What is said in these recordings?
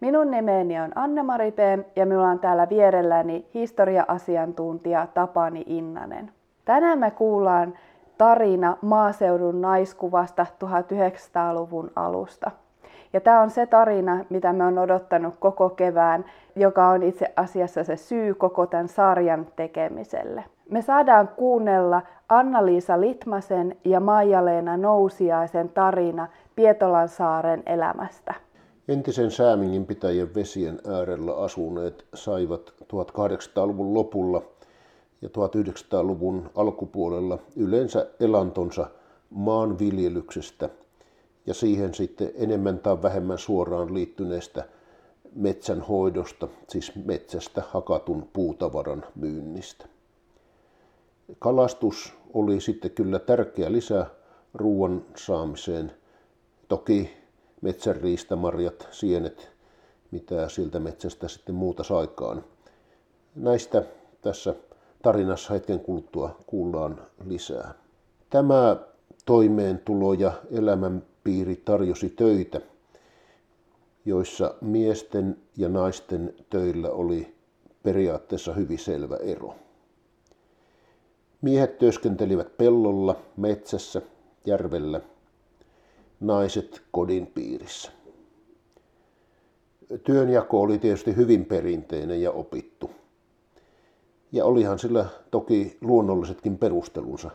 Minun nimeni on Anne-Mari P. ja minulla on täällä vierelläni historia-asiantuntija Tapani Innanen. Tänään me kuullaan tarina maaseudun naiskuvasta 1900-luvun alusta. Ja tämä on se tarina, mitä me on odottanut koko kevään, joka on itse asiassa se syy koko tämän sarjan tekemiselle. Me saadaan kuunnella Anna-Liisa Litmasen ja Maija-Leena Nousiaisen tarina Pietolan saaren elämästä. Entisen Säämingin pitäjän vesien äärellä asuneet saivat 1800-luvun lopulla ja 1900-luvun alkupuolella yleensä elantonsa maanviljelyksestä ja siihen sitten enemmän tai vähemmän suoraan liittyneestä metsän hoidosta, siis metsästä hakatun puutavaran myynnistä. Kalastus oli sitten kyllä tärkeä lisä ruoan saamiseen. Toki metsänriistamarjat, sienet, mitä siltä metsästä sitten muuta saikaan. Näistä tässä tarinassa hetken kuluttua kuullaan lisää. Tämä toimeentulo ja elämänpiiri tarjosi töitä, joissa miesten ja naisten töillä oli periaatteessa hyvin selvä ero. Miehet työskentelivät pellolla, metsässä, järvellä – naiset kodin piirissä. Työnjako oli tietysti hyvin perinteinen ja opittu. Ja olihan sillä toki luonnollisetkin perustelunsa.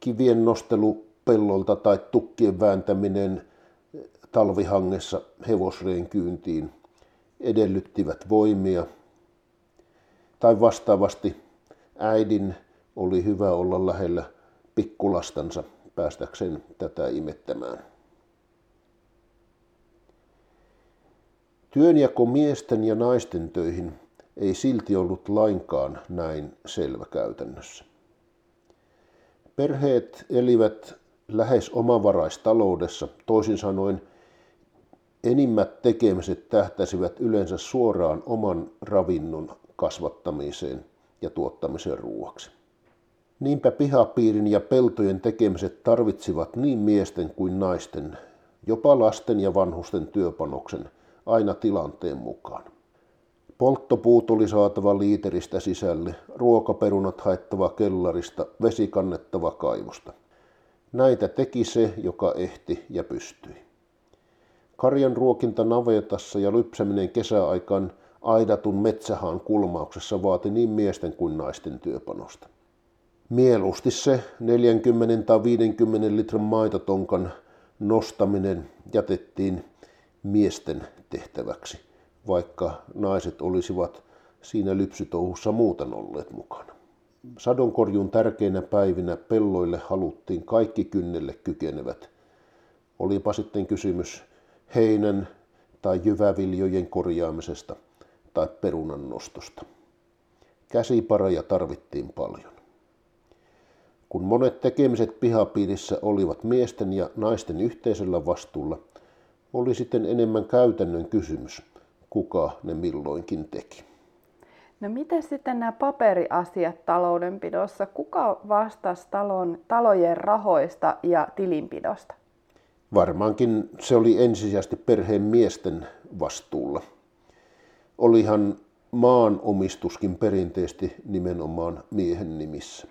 Kivien nostelu pellolta tai tukkien vääntäminen talvihangessa hevosreen kyyntiin edellyttivät voimia. Tai vastaavasti äidin oli hyvä olla lähellä pikkulastansa päästäkseen tätä imettämään. Työnjako miesten ja naisten töihin ei silti ollut lainkaan näin selvä käytännössä. Perheet elivät lähes omavaraistaloudessa, toisin sanoen enimmät tekemiset tähtäisivät yleensä suoraan oman ravinnon kasvattamiseen ja tuottamiseen ruuaksi. Niinpä pihapiirin ja peltojen tekemiset tarvitsivat niin miesten kuin naisten, jopa lasten ja vanhusten työpanoksen aina tilanteen mukaan. Polttopuut oli saatava liiteristä sisälle, ruokaperunat haettava kellarista, vesi kannettava kaivosta. Näitä teki se, joka ehti ja pystyi. Karjan ruokinta navetassa ja lypsäminen kesäaikaan aidatun metsähaan kulmauksessa vaati niin miesten kuin naisten työpanosta. Mieluusti se 40 tai 50 litran maitotonkan nostaminen jätettiin miesten tehtäväksi, vaikka naiset olisivat siinä lypsytouhussa muuten olleet mukana. Sadonkorjun tärkeinä päivinä pelloille haluttiin kaikki kynnelle kykenevät. Olipa sitten kysymys heinän tai jyväviljojen korjaamisesta tai perunan nostosta. Käsipareja tarvittiin paljon. Kun monet tekemiset pihapiirissä olivat miesten ja naisten yhteisellä vastuulla, oli sitten enemmän käytännön kysymys, kuka ne milloinkin teki. No miten sitten nämä paperiasiat taloudenpidossa? Kuka vastasi talon, talojen rahoista ja tilinpidosta? Varmaankin se oli ensisijaisesti perheen miesten vastuulla. Olihan maanomistuskin perinteisesti nimenomaan miehen nimissä.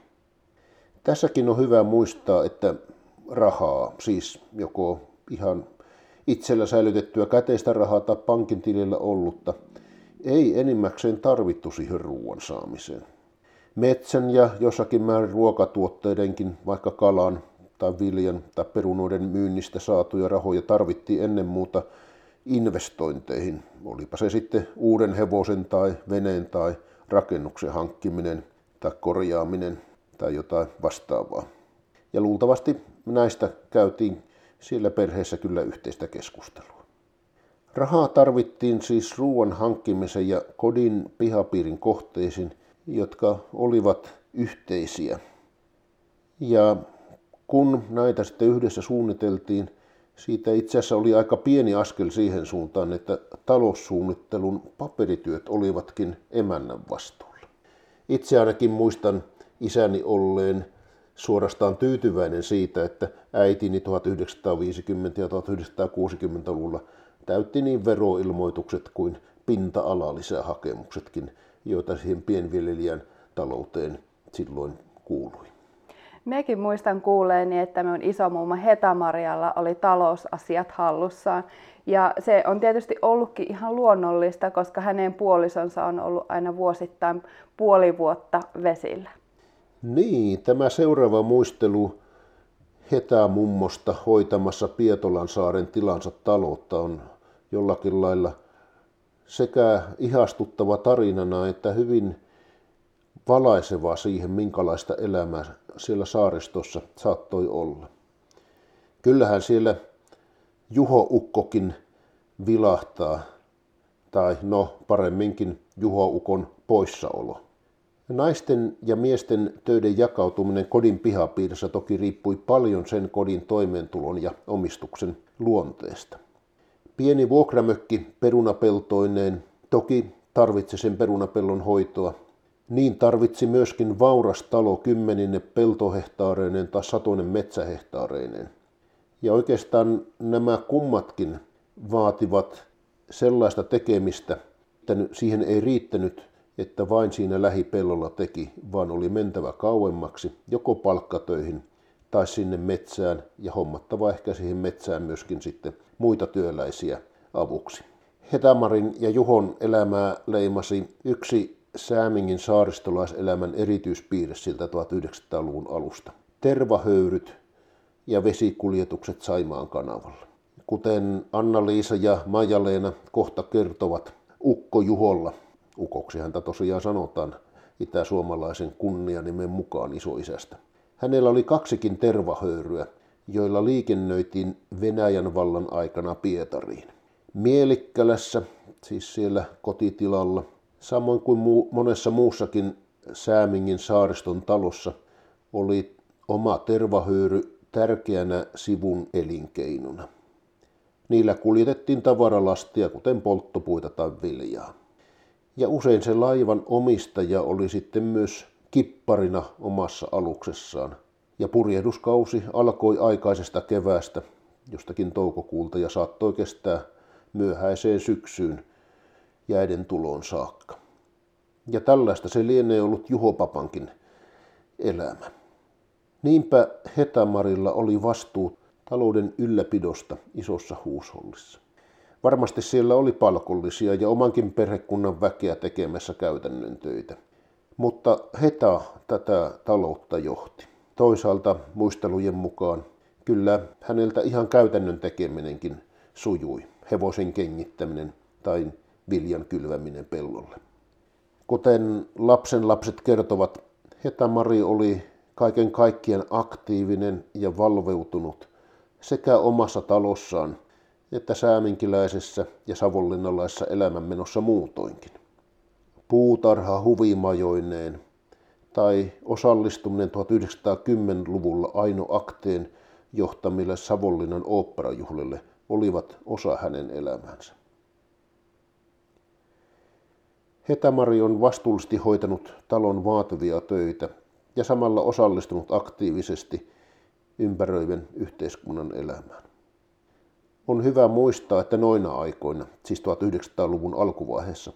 Tässäkin on hyvä muistaa, että rahaa, siis joko ihan itsellä säilytettyä käteistä rahaa tai pankin tilillä ollutta, ei enimmäkseen tarvittu siihen ruoan saamiseen. Metsän ja jossakin määrin ruokatuotteidenkin, vaikka kalan tai viljan tai perunoiden myynnistä saatuja rahoja tarvittiin ennen muuta investointeihin, olipa se sitten uuden hevosen tai veneen tai rakennuksen hankkiminen tai korjaaminen tai jotain vastaavaa. Ja luultavasti näistä käytiin siellä perheessä kyllä yhteistä keskustelua. Rahaa tarvittiin siis ruoan hankkimisen ja kodin pihapiirin kohteisiin, jotka olivat yhteisiä. Ja kun näitä sitten yhdessä suunniteltiin, siitä itse asiassa oli aika pieni askel siihen suuntaan, että taloussuunnittelun paperityöt olivatkin emännän vastuulla. Itse ainakin muistan isäni olleen suorastaan tyytyväinen siitä, että äitini 1950- ja 1960-luvulla täytti niin veroilmoitukset kuin pinta-alalisähakemuksetkin, joita siihen pienviljelijän talouteen silloin kuului. Mekin muistan kuuleeni, että minun isomumma Heta-Marialla oli talousasiat hallussaan. Ja se on tietysti ollutkin ihan luonnollista, koska hänen puolisonsa on ollut aina vuosittain puoli vuotta vesillä. Niin, tämä seuraava muistelu Heta-mummosta hoitamassa Pietolan saaren tilansa taloutta on jollakin lailla sekä ihastuttava tarinana että hyvin valaiseva siihen, minkälaista elämää siellä saaristossa saattoi olla. Kyllähän siellä Juho Ukkokin vilahtaa, tai no paremminkin Juho Ukon poissaolo. Naisten ja miesten töiden jakautuminen kodin pihapiirissä toki riippui paljon sen kodin toimeentulon ja omistuksen luonteesta. Pieni vuokramökki perunapeltoineen toki tarvitsi sen perunapellon hoitoa. Niin tarvitsi myöskin vauras talo kymmenine peltohehtaareineen tai satoinen metsähehtaareineen. Ja oikeastaan nämä kummatkin vaativat sellaista tekemistä, että siihen ei riittänyt, että vain siinä lähipellolla teki, vaan oli mentävä kauemmaksi, joko palkkatöihin tai sinne metsään ja hommattava ehkä siihen metsään myöskin sitten muita työläisiä avuksi. Hetamarin ja Juhon elämää leimasi yksi Säämingin saaristolaiselämän erityispiirre siltä 1900-luvun alusta. Tervahöyryt ja vesikuljetukset Saimaan kanavalla. Kuten Anna-Liisa ja Maija-Leena kohta kertovat, Ukko Juholla, ukoksi häntä tosiaan sanotaan itä-suomalaisen kunnianimen mukaan isoisästä. Hänellä oli kaksikin tervahöyryä, joilla liikennöitiin Venäjän vallan aikana Pietariin. Mielikkälässä, siis siellä kotitilalla, samoin kuin muu, monessa muussakin Säämingin saariston talossa, oli oma tervahöyry tärkeänä sivun elinkeinona. Niillä kuljetettiin tavaralastia, kuten polttopuita tai viljaa. Ja usein se laivan omistaja oli sitten myös kipparina omassa aluksessaan. Ja purjehduskausi alkoi aikaisesta keväästä, jostakin toukokuulta, ja saattoi kestää myöhäiseen syksyyn jäiden tuloon saakka. Ja tällaista se lienee ollut Juho Papankin elämä. Niinpä Hetamarilla oli vastuu talouden ylläpidosta isossa huushollissa. Varmasti siellä oli palkollisia ja omankin perhekunnan väkeä tekemässä käytännön töitä. Mutta Heta tätä taloutta johti. Toisaalta muistelujen mukaan kyllä häneltä ihan käytännön tekeminenkin sujui. Hevosen kengittäminen tai viljan kylväminen pellolle. Kuten lapsen lapset kertovat, Heta-Mari oli kaiken kaikkien aktiivinen ja valveutunut sekä omassa talossaan että sääminkiläisessä ja savonlinnalaisessa elämänmenossa muutoinkin. Puutarha huvimajoineen tai osallistuminen 1910-luvulla Aino Akteen johtamille Savonlinnan oopperajuhlille olivat osa hänen elämäänsä. Hetämari on vastuullisesti hoitanut talon vaativia töitä ja samalla osallistunut aktiivisesti ympäröivän yhteiskunnan elämään. On hyvä muistaa, että noina aikoina, siis 1900-luvun alkuvaiheessa,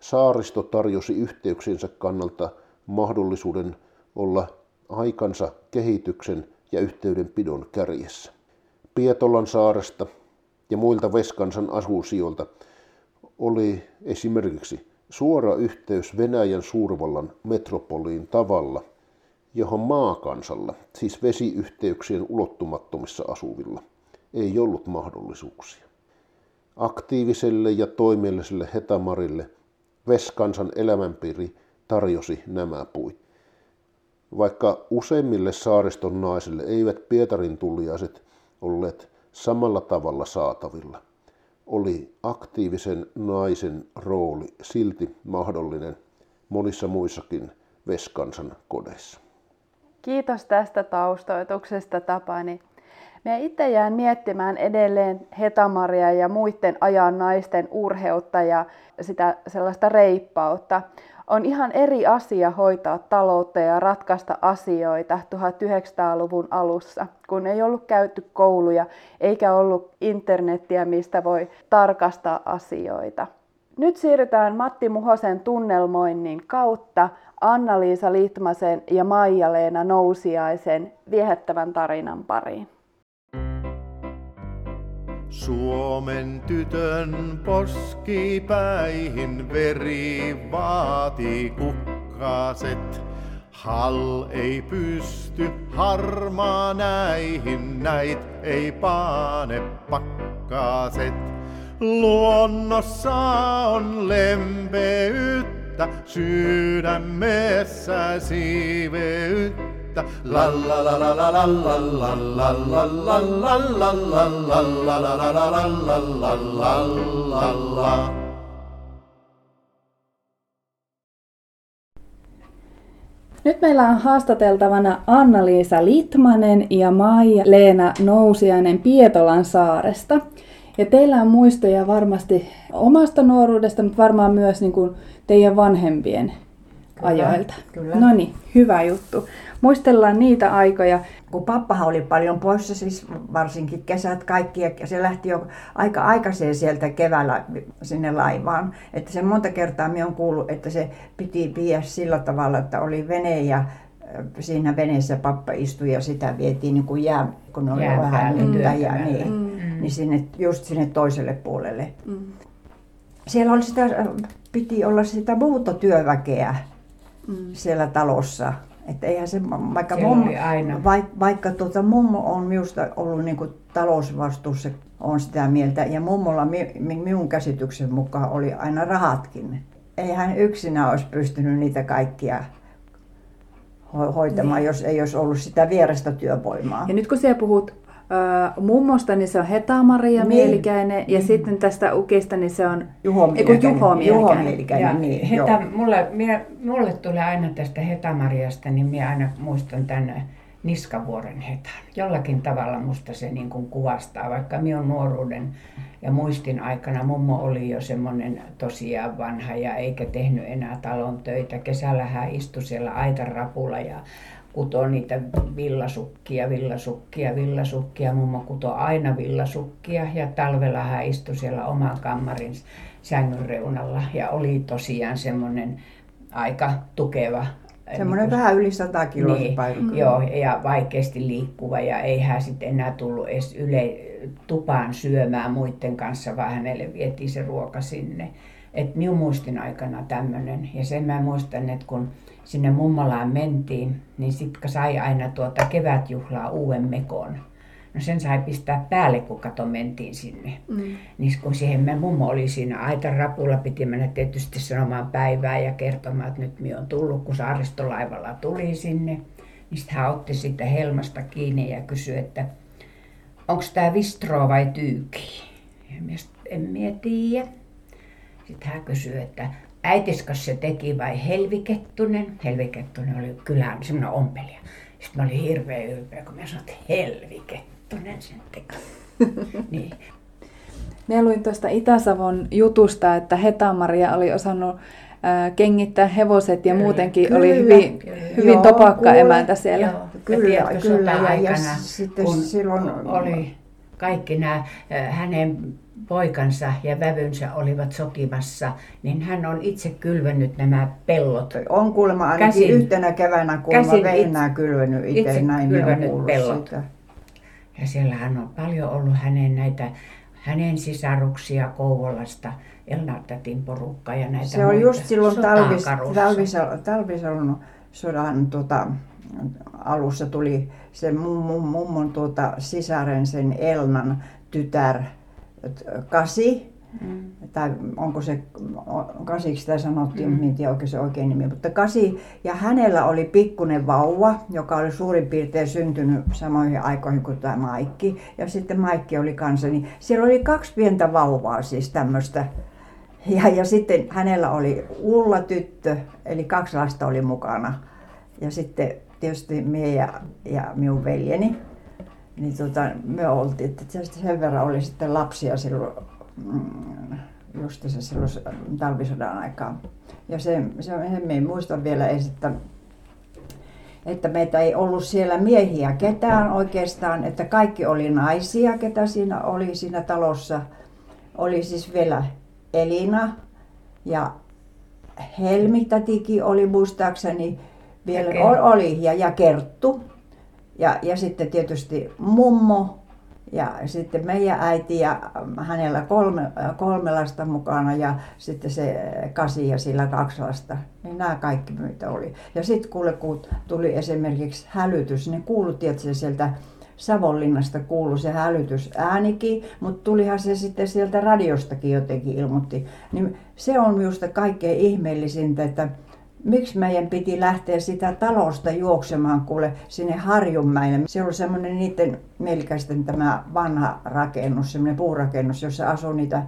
saaristo tarjosi yhteyksiensä kannalta mahdollisuuden olla aikansa kehityksen ja yhteydenpidon kärjessä. Pietolan saaresta ja muilta Veskansan asuusijoilta oli esimerkiksi suora yhteys Venäjän suurvallan metropoliin tavalla, johon maakansalla, siis vesiyhteyksien ulottumattomissa asuvilla, ei ollut mahdollisuuksia. Aktiiviselle ja toimelliselle Hetamarille Veskansan elämänpiiri tarjosi nämä puit. Vaikka useimmille saariston naisille eivät Pietarin tulliaiset olleet samalla tavalla saatavilla, oli aktiivisen naisen rooli silti mahdollinen monissa muissakin Veskansan kodeissa. Kiitos tästä taustoituksesta Tapani. Me itse jään miettimään edelleen Hetamaria ja muiden ajan naisten urheutta ja sitä sellaista reippautta. On ihan eri asia hoitaa taloutta ja ratkaista asioita 1900-luvun alussa, kun ei ollut käyty kouluja eikä ollut internettiä, mistä voi tarkastaa asioita. Nyt siirrytään Matti Muhosen tunnelmoinnin kautta Anna-Liisa Litmasen ja Maija-Leena Nousiaisen viehättävän tarinan pariin. Suomen tytön poskipäihin veri vaati kukkaset. Hal ei pysty harmaa näihin, näit ei paane pakkaaset. Luonnossa on lempeyttä, sydämessä siiveyttä että la la la la la la la la la la la la la la la la la Nyt meillä on haastateltavana Anna-Liisa Litmanen ja Maija-Leena Nousiainen Pietolan saaresta. Ja teillä on muistoja varmasti omasta nuoruudesta, mutta varmaan myös niin kuin teidän vanhempien kyllä, ajoilta. Kyllä. No niin, hyvä juttu. Muistellaan niitä aikoja. Kun pappahan oli paljon poissa, siis varsinkin kesät kaikki, ja se lähti jo aika aikaiseen sieltä keväällä sinne laivaan. Että se monta kertaa minä on kuullut, että se piti viedä sillä tavalla, että oli vene ja siinä veneessä pappa istui ja sitä vietiin niin kuin jää, kun oli jää vähän ja niin, mm. niin sinne, just sinne toiselle puolelle. Mm. Siellä oli sitä, piti olla sitä muuttotyöväkeä mm. siellä talossa. Että eihän se, vaikka, mummo, aina. Vaikka, vaikka tuota, mummo on minusta ollut niin kuin talousvastuussa, on sitä mieltä. Ja mummolla minun käsityksen mukaan oli aina rahatkin. Ei hän yksinä olisi pystynyt niitä kaikkia hoitamaan, niin. jos ei olisi ollut sitä vierestä työvoimaa. Ja nyt kun sinä puhut Uh, mummosta niin se on Heta-Maria niin. Mielikäinen ja niin. sitten tästä ukista niin se on Juho Mielikäinen. Juho Mielikäinen. Juho Mielikäinen ja niin, Heta, mulle, minä, mulle tulee aina tästä Heta-Mariasta, niin minä aina muistan tänne Niskavuoren Hetan. Jollakin tavalla musta se niin kuin kuvastaa, vaikka minun nuoruuden ja muistin aikana mummo oli jo semmoinen tosiaan vanha ja eikä tehnyt enää talon töitä. Kesällä hän istui siellä aitarapulla ja kutoo niitä villasukkia, villasukkia, villasukkia. Mummo kutoo aina villasukkia ja talvella hän istui siellä oman kammarin sängyn reunalla ja oli tosiaan semmoinen aika tukeva Semmoinen niin vähän yli 100 kiloa niin, paikka. Joo, ja vaikeasti liikkuva ja ei hän sitten enää tullut edes yle, tupaan syömään muiden kanssa, vaan hänelle vietiin se ruoka sinne. Et minun muistin aikana tämmöinen. Ja sen mä muistan, että kun sinne mummolaan mentiin, niin sitten sai aina tuota kevätjuhlaa uuden mekon. No sen sai pistää päälle, kun kato mentiin sinne. Mm. Niin kun siihen me mummo oli siinä aita rapulla, piti mennä tietysti sanomaan päivää ja kertomaan, että nyt minä on tullut, kun saaristolaivalla tuli sinne. Niin sitten hän otti sitä helmasta kiinni ja kysyi, että onko tämä vistro vai tyyki? Ja minä en minä tiedä. Sitten hän kysyi, että äitiskas se teki vai Helvikettunen? Helvikettunen oli kylän semmoinen ompelija. Sitten mä olin hirveän ylpeä, kun mä sanoin, että Helvikettunen sen teki. niin. Mä luin tuosta Itä-Savon jutusta, että Heta-Maria oli osannut äh, kengittää hevoset ja kyllä, muutenkin kyllä, oli hyvin, kyllä. hyvin joo, topakka kuule, emäntä siellä. Joo, kyllä, kyllä. Ja, ja sitten kun silloin oli kaikki nämä hänen poikansa ja vävynsä olivat sotimassa, niin hän on itse kylvennyt nämä pellot. On kuulemma ainakin käsin, yhtenä keväänä kuulemma Veinää kylvennyt itse, itse näin kylvennyt pellot. Sitä. Ja siellä hän on paljon ollut hänen näitä hänen sisaruksia Kouvolasta, Elnartatin porukka ja näitä Se on just silloin talvis, talvisalon, talvisalon sodan tuota, alussa tuli se mummon, mummon tuota, sisaren sen Elnan tytär Kasi Mm. Tai onko se, kasiksi sitä sanottiin, mm. en tiedä oikein se oikein nimi. Mutta kasi, ja hänellä oli pikkunen vauva, joka oli suurin piirtein syntynyt samoihin aikoihin kuin tämä Maikki. Ja sitten Maikki oli kanssa, niin siellä oli kaksi pientä vauvaa siis tämmöistä. Ja, ja sitten hänellä oli Ulla tyttö, eli kaksi lasta oli mukana. Ja sitten tietysti mie ja, ja minun veljeni. Niin tota, me oltiin, että sen verran oli sitten lapsia silloin mm, just se silloin talvisodan aikaan. Ja se, se me muistan vielä edes, että, että meitä ei ollut siellä miehiä ketään oikeastaan, että kaikki oli naisia, ketä siinä oli siinä talossa. Oli siis vielä Elina ja Helmi tätikin oli muistaakseni vielä ja oli ja, ja Kerttu. Ja, ja sitten tietysti mummo ja sitten meidän äiti ja hänellä kolme, kolme lasta mukana ja sitten se kasi ja sillä kaksi lasta. Niin nämä kaikki mitä oli. Ja sitten kuule, kun tuli esimerkiksi hälytys, niin kuului tietysti sieltä Savonlinnasta kuului se hälytys äänikin, mutta tulihan se sitten sieltä radiostakin jotenkin ilmoitti. Niin se on minusta kaikkein ihmeellisintä, että miksi meidän piti lähteä sitä talosta juoksemaan kuule sinne Harjunmäelle. Se oli semmoinen niiden melkäisten tämä vanha rakennus, semmoinen puurakennus, jossa asui niitä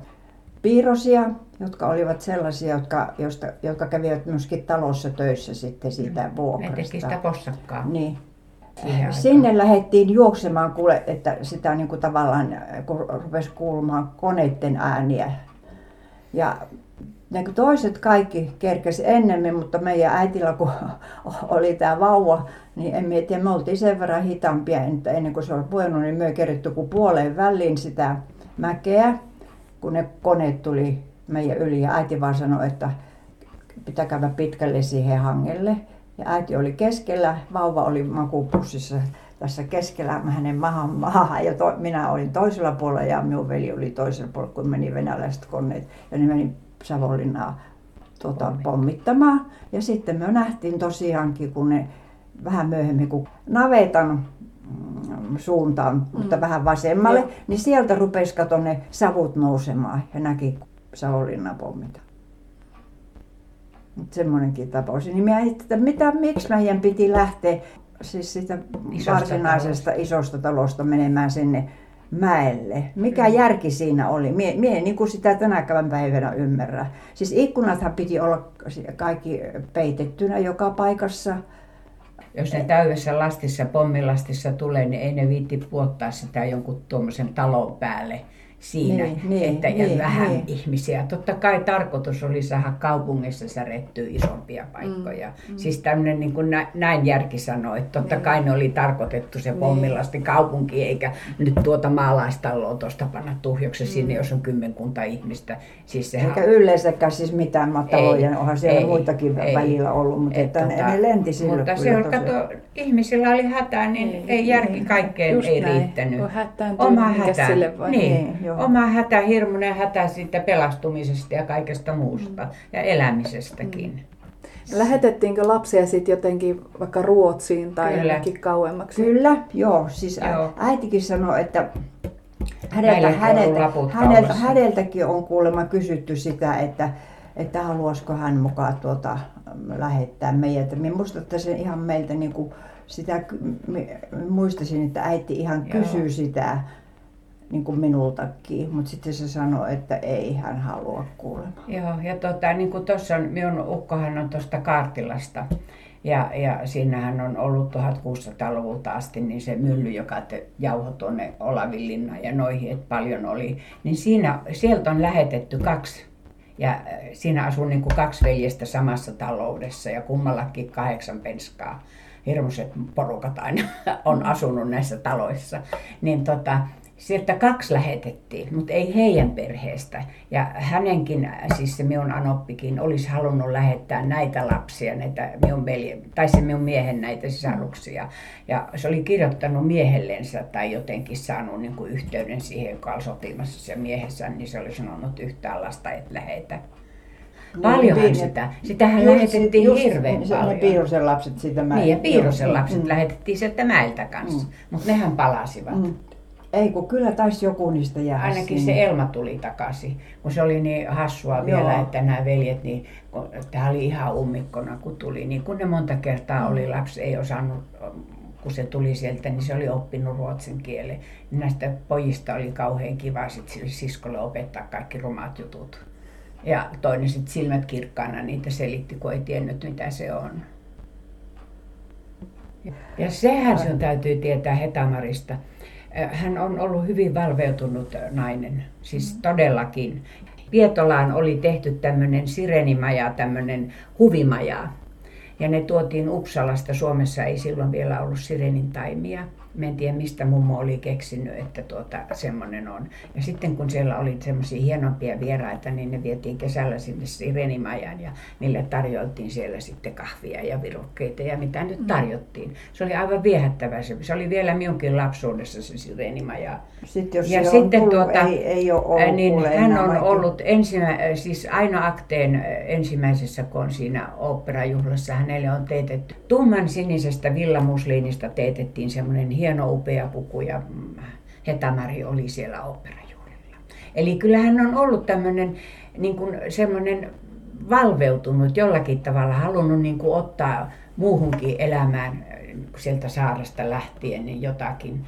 piirosia, jotka olivat sellaisia, jotka, josta, jotka kävivät myöskin talossa töissä sitten siitä vuokrasta. Ne teki sitä possakkaa. Niin. Sinne lähdettiin juoksemaan, kuule, että sitä niin kuin tavallaan, kun rupesi kuulumaan koneiden ääniä. Ja ne toiset kaikki kerkesi ennemmin, mutta meidän äitillä kun oli tämä vauva, niin en mietiä, me oltiin sen verran hitaampia, että ennen kuin se oli puhunut, niin me keritty kuin puoleen väliin sitä mäkeä, kun ne koneet tuli meidän yli ja äiti vaan sanoi, että käydä pitkälle siihen hangelle. Ja äiti oli keskellä, vauva oli makupussissa tässä keskellä hänen maahan, maahan ja to, minä olin toisella puolella ja minun veli oli toisella puolella, kun meni venäläiset koneet. Ja ne meni Savonlinnaa tuota, pommittamaan. Ja sitten me nähtiin tosiaankin, kun ne vähän myöhemmin, kun navetan mm, suuntaan, mm. mutta vähän vasemmalle, Joo. niin sieltä rupesi kato ne savut nousemaan ja näki Savonlinnan pommita. Semmoinenkin tapaus. Niin minä että mitä, miksi meidän piti lähteä siis siitä isosta varsinaisesta talosta. isosta talosta menemään sinne mäelle. Mikä mm. järki siinä oli? Mie, mie niin kuin sitä tänäkään päivänä ymmärrä. Siis ikkunathan piti olla kaikki peitettynä joka paikassa. Jos ne täydessä lastissa, pommilastissa tulee, niin ei ne viitti puottaa sitä jonkun tuommoisen talon päälle siinä, niin, niin, että ja niin, vähän niin. ihmisiä. Totta kai tarkoitus oli saada kaupungissa särettyä isompia paikkoja. Mm, mm. Siis tämmöinen niin kuin näin järki sanoi, että totta niin. kai ne oli tarkoitettu se niin. pommilasti niin. kaupunki, eikä nyt tuota maalaistaloa tuosta panna tuhjoksi mm. sinne, jos on kymmenkunta ihmistä. Siis sehän... Eikä yleensäkään siis mitään mataloja, onhan siellä ei, muitakin ei, välillä ollut, mutta et, että tota, ne lenti sille. Mutta se on, kato, ihmisillä oli hätä, niin ei, ei järki niin. kaikkeen ei näin. riittänyt. Oma hätä. Sille vai? Niin. niin oma hätä, hirmuinen hätä siitä pelastumisesta ja kaikesta muusta ja elämisestäkin. Mm. Lähetettiinkö lapsia sitten jotenkin vaikka Ruotsiin tai Kyllä. jonnekin kauemmaksi? Kyllä, joo. Siis joo. äitikin sanoi, että häneltä, häneltä, häneltä, häneltäkin on kuulemma kysytty sitä, että, että haluaisiko hän mukaan tuota, lähettää meidät. Minä muistan sen ihan meiltä niin kuin sitä, muistasin, että äiti ihan kysyy sitä niin kuin minultakin, mutta sitten se sanoi, että ei hän halua kuulemaan. Joo, ja tota, niin kuin tuossa on, minun ukkohan on tuosta Kaartilasta, ja, ja siinähän on ollut 1600-luvulta asti niin se mylly, joka te jauho tuonne Olavinlinnaan ja noihin, että paljon oli. Niin siinä, sieltä on lähetetty kaksi ja äh, siinä asuu niin kuin kaksi veljestä samassa taloudessa ja kummallakin kahdeksan penskaa. Hirmuiset porukat aina on asunut näissä taloissa. Niin tota, sieltä kaksi lähetettiin, mutta ei heidän perheestä. Ja hänenkin, siis se minun anoppikin, olisi halunnut lähettää näitä lapsia, näitä minun velje, tai se minun miehen näitä sisaruksia. Ja se oli kirjoittanut miehellensä tai jotenkin saanut niin kuin yhteyden siihen, joka oli sopimassa se miehessä, niin se oli sanonut yhtään lasta, että lähetä. Niin, Paljonhan niin, sitä. Sitähän just, lähetettiin just, hirveän just, paljon. Ne Piirosen lapset siitä mäeltä. Niin, ja Piirosen lapset mm. lähetettiin sieltä mäiltä kanssa. Mm. Mutta nehän palasivat. Mm. Ei, kun kyllä taisi joku niistä jäädä Ainakin sinne. se Elma tuli takaisin, kun se oli niin hassua Joo. vielä, että nämä veljet, niin kun- tämä oli ihan ummikkona kun tuli, niin kun ne monta kertaa oli lapsi, ei osannut, kun se tuli sieltä, niin se oli oppinut ruotsin kielen. Niin Näistä pojista oli kauhean kiva sit sille siskolle opettaa kaikki rumat jutut. Ja toinen sitten silmät kirkkaana niitä selitti, kun ei tiennyt mitä se on. Ja sehän sinun täytyy tietää Hetamarista. Hän on ollut hyvin valveutunut nainen, siis todellakin. Pietolaan oli tehty tämmöinen sirenimaja, tämmöinen huvimaja. Ja ne tuotiin Uppsalasta. Suomessa ei silloin vielä ollut sirenin taimia. Mä en tiedä, mistä mummo oli keksinyt, että tuota, semmoinen on. Ja sitten kun siellä oli semmoisia hienompia vieraita, niin ne vietiin kesällä sinne Sirenimajan ja niille tarjoltiin siellä sitten kahvia ja virukkeita ja mitä nyt tarjottiin. Se oli aivan viehättävää. Se, se oli vielä minunkin lapsuudessa se Sirenimaja. Sitten jos Ja se sitten on tullut, tuota, ei, ei ole ollut niin hän on vaikka- ollut ensimmä, siis Aino Akteen ensimmäisessä, kun on siinä oopperajuhlassa, hänelle on teetetty tumman sinisestä villamusliinista teetettiin semmoinen hieno upea puku ja mm, Hetamari oli siellä oopperajuhlilla. Eli kyllä hän on ollut tämmöinen niin kuin semmoinen valveutunut jollakin tavalla, halunnut niin kuin ottaa muuhunkin elämään äh, sieltä saaresta lähtien niin jotakin.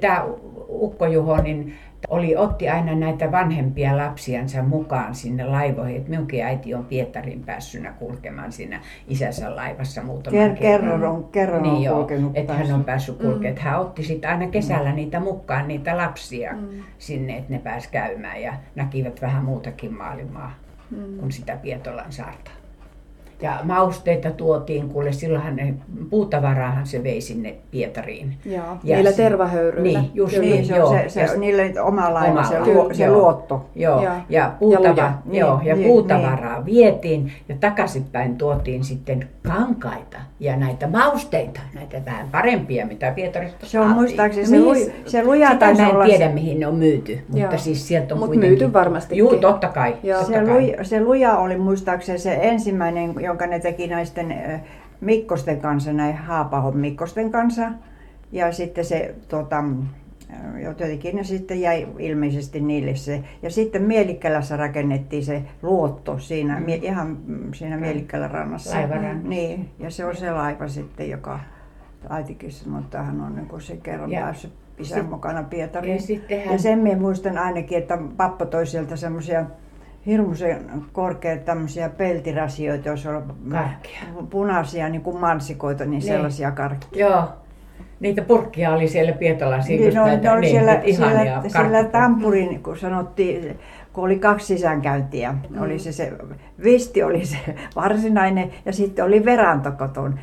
Tämä Ukko Juho niin oli, otti aina näitä vanhempia lapsiansa mukaan sinne laivoihin. Et minunkin äiti on Pietarin päässyt kulkemaan siinä isänsä laivassa muutaman Ker- kerran on, kerran niin on joo, kulkenut että hän on päässyt kulkemaan. Mm. Hän otti sitten aina kesällä niitä mukaan, niitä lapsia mm. sinne, että ne pääs käymään ja näkivät vähän muutakin maailmaa mm. kuin sitä Pietolan saarta. Ja mausteita tuotiin, kuule silloinhan ne, puutavaraahan se vei sinne Pietariin. Joo, Ja niillä se- tervahöyryillä. Niin, just Kyllä. Niin, niin, se, joo. se, se, Ja- niillä oma laiva, Oma se, luo, se joo. luotto. Joo, Ja- ja, ja puutava, luja. Niin, joo, ja niin, puutavaraa vietiin ja takaisinpäin tuotiin sitten kankaita ja näitä mausteita, näitä vähän parempia, mitä Pietarista Se on saatiin. muistaakseni, se, mihin- se luja Sitä taisi mä en olla... tiedä, mihin ne on myyty, mutta Joo. siis sieltä on Mut kuitenkin... myyty varmastikin. Juu, totta kai. Joo. totta Se kai. luja, se luja oli muistaakseni se ensimmäinen, jonka ne teki naisten äh, Mikkosten kanssa, näin Haapahon Mikkosten kanssa. Ja sitten se tota, jotenkin ne sitten jäi ilmeisesti niille se. Ja sitten Mielikkälässä rakennettiin se luotto siinä, mm. ihan mm, siinä Mielikkälän rannassa. Laivarannassa. Niin, ja se on se laiva sitten, joka äitikin sanoi, että hän on niin se kerran Ja päässyt isän mukana Pietariin. ja ja sen minä muistan ainakin, että pappa toi sieltä semmoisia hirmuisen korkeita tämmöisiä peltirasioita, jos on Karkkia. punaisia niin kuin mansikoita, niin, Niin. sellaisia karkkia. Joo. Niitä purkkia oli siellä Pietalassa. Niin, no, ne oli niin, siellä, siellä, siellä tampurin, kun sanottiin, kun oli kaksi sisäänkäyntiä, mm. oli se, se visti oli se varsinainen ja sitten oli verantokoton.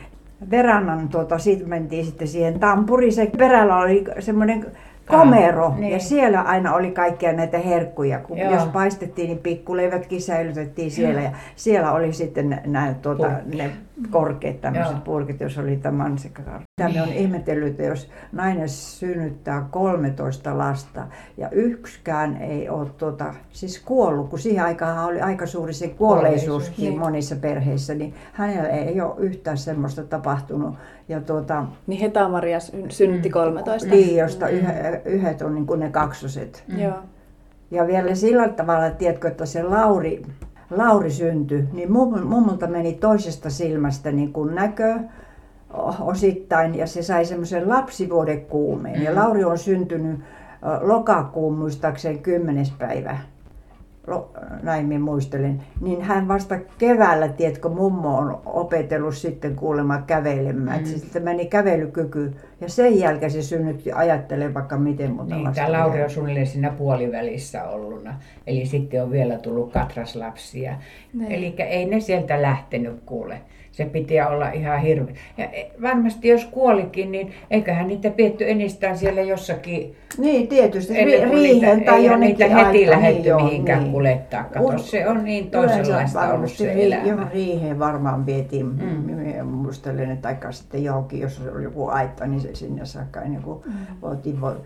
Verannan tuota, siitä mentiin sitten siihen tampuriin. Se perällä oli semmoinen komero niin. ja siellä aina oli kaikkia näitä herkkuja. Kun Joo. jos paistettiin, niin pikkuleivätkin säilytettiin siellä ja siellä oli sitten nämä tuota, Purkki. ne korkeat tämmöiset purkit, jos oli tämä mansikkakarkki. Tämä on ihmetellyt, että jos nainen synnyttää 13 lasta ja yksikään ei ole tuota, siis kuollut, kun siihen aikaan oli aika suuri se kuolleisuuskin Kuolleisuus, niin. niin. monissa perheissä, niin hänellä ei ole yhtään semmoista tapahtunut. Ja tuota, Niin Heta-Maria syn- synnytti 13. niin, josta yhä- yhdet on niin kuin ne kaksoset. Joo. Ja vielä sillä tavalla, tiedätkö, että se Lauri, Lauri syntyi, niin mum- mummulta meni toisesta silmästä niin kuin näkö o- osittain ja se sai semmoisen lapsivuodekuumeen. Ja Lauri on syntynyt lokakuun muistaakseni 10. päivä. Näin minä muistelen, niin hän vasta keväällä, tiedätkö, mummo on opetellut sitten kuulemma kävelemään. Mm. Sitten meni kävelykyky ja sen jälkeen se synnytti, ajattele vaikka miten monta Niin, tämä Lauri on suunnilleen siinä puolivälissä ollut. Eli sitten on vielä tullut katraslapsia. Niin. Eli ei ne sieltä lähtenyt kuule. Se piti olla ihan hirveä. Ja e- varmasti jos kuolikin, niin eiköhän niitä pietty enistään siellä jossakin Niin, tietysti. Ri- kuin riihen niitä, tai jonnekin niitä heti lähetty joo, mihinkään niin. kuljettaa. Kato, se on niin toisenlaista ollut se ri- elämä. Johon riiheen varmaan vietiin, Mm. muistelen, että aika sitten johonkin, jos oli joku aitta, niin se sinne saakka ennen kuin Mm. voitiin vo-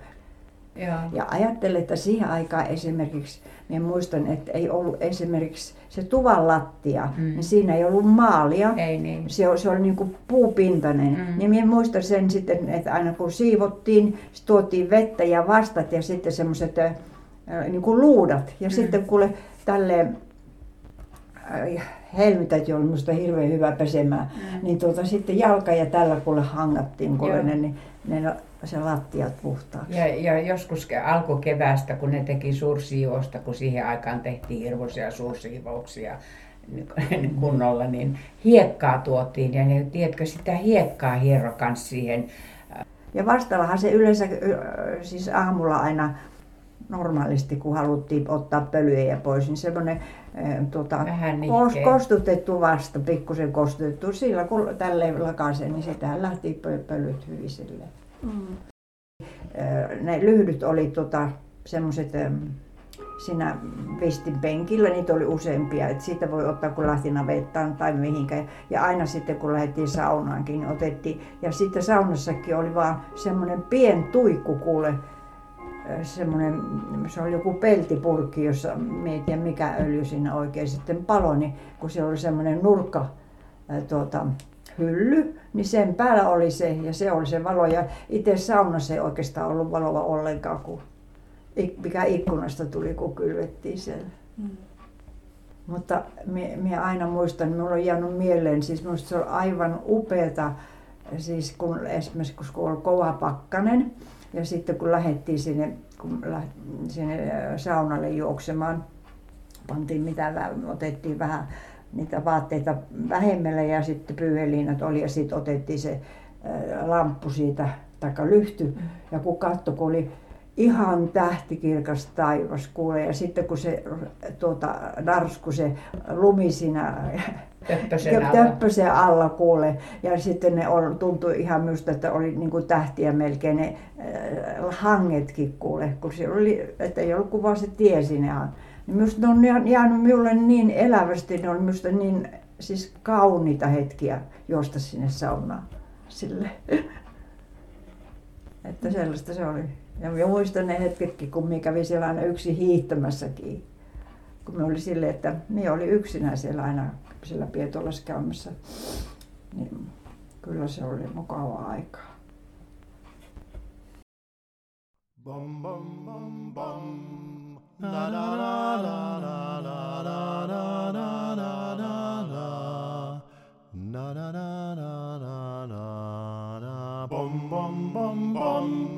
Joo. Ja ajattelen, että siihen aikaan esimerkiksi, minä muistan, että ei ollut esimerkiksi se tuvan lattia, mm. niin siinä ei ollut maalia. Ei niin. Se, se oli niin kuin puupintainen. Mm. Niin minä muistan sen sitten, että aina kun siivottiin, tuotiin vettä ja vastat ja sitten semmoiset niin kuin luudat. Ja Mm. sitten kuule tälleen helmitäkin oli minusta hirveän hyvä pesemään. Mm. Niin tuota, sitten jalka ja tällä kuule hangattiin kuule ne, niin ne, se lattiat puhtaaksi. Ja, ja joskus ke- alkukeväästä, kun ne teki suursiivousta, kun siihen aikaan tehtiin hirvoisia suursiivouksia kunnolla, niin hiekkaa tuotiin ja ne, tiedätkö, sitä hiekkaa hiero siihen. Ja vastaavahan se yleensä ö, siis aamulla aina normaalisti, kun haluttiin ottaa pölyjä pois, niin semmoinen ö, tuota, kostutettu vasta, pikkusen kostutettu, sillä kun tälleen lakaisen, niin sitä lähti pö- pölyt hyvin Ö, Ne lyhdyt oli tota, semmoiset siinä vistin penkillä, niitä oli useampia, että siitä voi ottaa kun lähti navettaan tai mihinkään. Ja aina sitten kun lähdettiin saunaankin, niin otettiin. Ja sitten saunassakin oli vaan semmoinen pien tuikku kuule, semmoinen, se oli joku peltipurkki, jossa tiedä mikä öljy siinä oikein sitten palo, niin kun se oli semmoinen nurkka tuota, hylly, niin sen päällä oli se ja se oli se valo. Ja itse saunassa ei oikeastaan ollut valoa ollenkaan, kun ik- mikä ikkunasta tuli, kun kylvettiin siellä. Mutta minä aina muistan, minulla on jäänyt mieleen, siis minusta se oli aivan upeata, siis kun esimerkiksi kun oli kova pakkanen ja sitten kun lähdettiin sinne, kun läht- sinne saunalle juoksemaan, pantiin mitä, otettiin vähän niitä vaatteita vähemmälle ja sitten pyyheliinat oli ja sitten otettiin se lamppu siitä, taikka lyhty ja kun katto, kun oli ihan tähtikirkas taivas kuule ja sitten kun se tuota, narsku se lumi siinä Töppösen alla. töppösen alla kuule. Ja sitten ne oli, tuntui ihan minusta, että oli niin kuin tähtiä melkein ne äh, hangetkin kuule, kun se oli, että ei ollut kuin vaan se tie sinne. Niin minusta ne on jää- jäänyt minulle niin elävästi, ne on minusta niin siis kauniita hetkiä juosta sinne saunaan. Sille. Että sellaista se oli. Ja minä muistan ne hetketkin, kun minä kävin siellä aina yksin hiihtämässäkin. Kun me oli silleen, että minä oli yksinään siellä aina siellä Pietolassa käymässä. Niin kyllä se oli mukavaa aikaa. Bum bum bum bum. La la la la la la la. Na na na na na na na. Bum bum bum bum.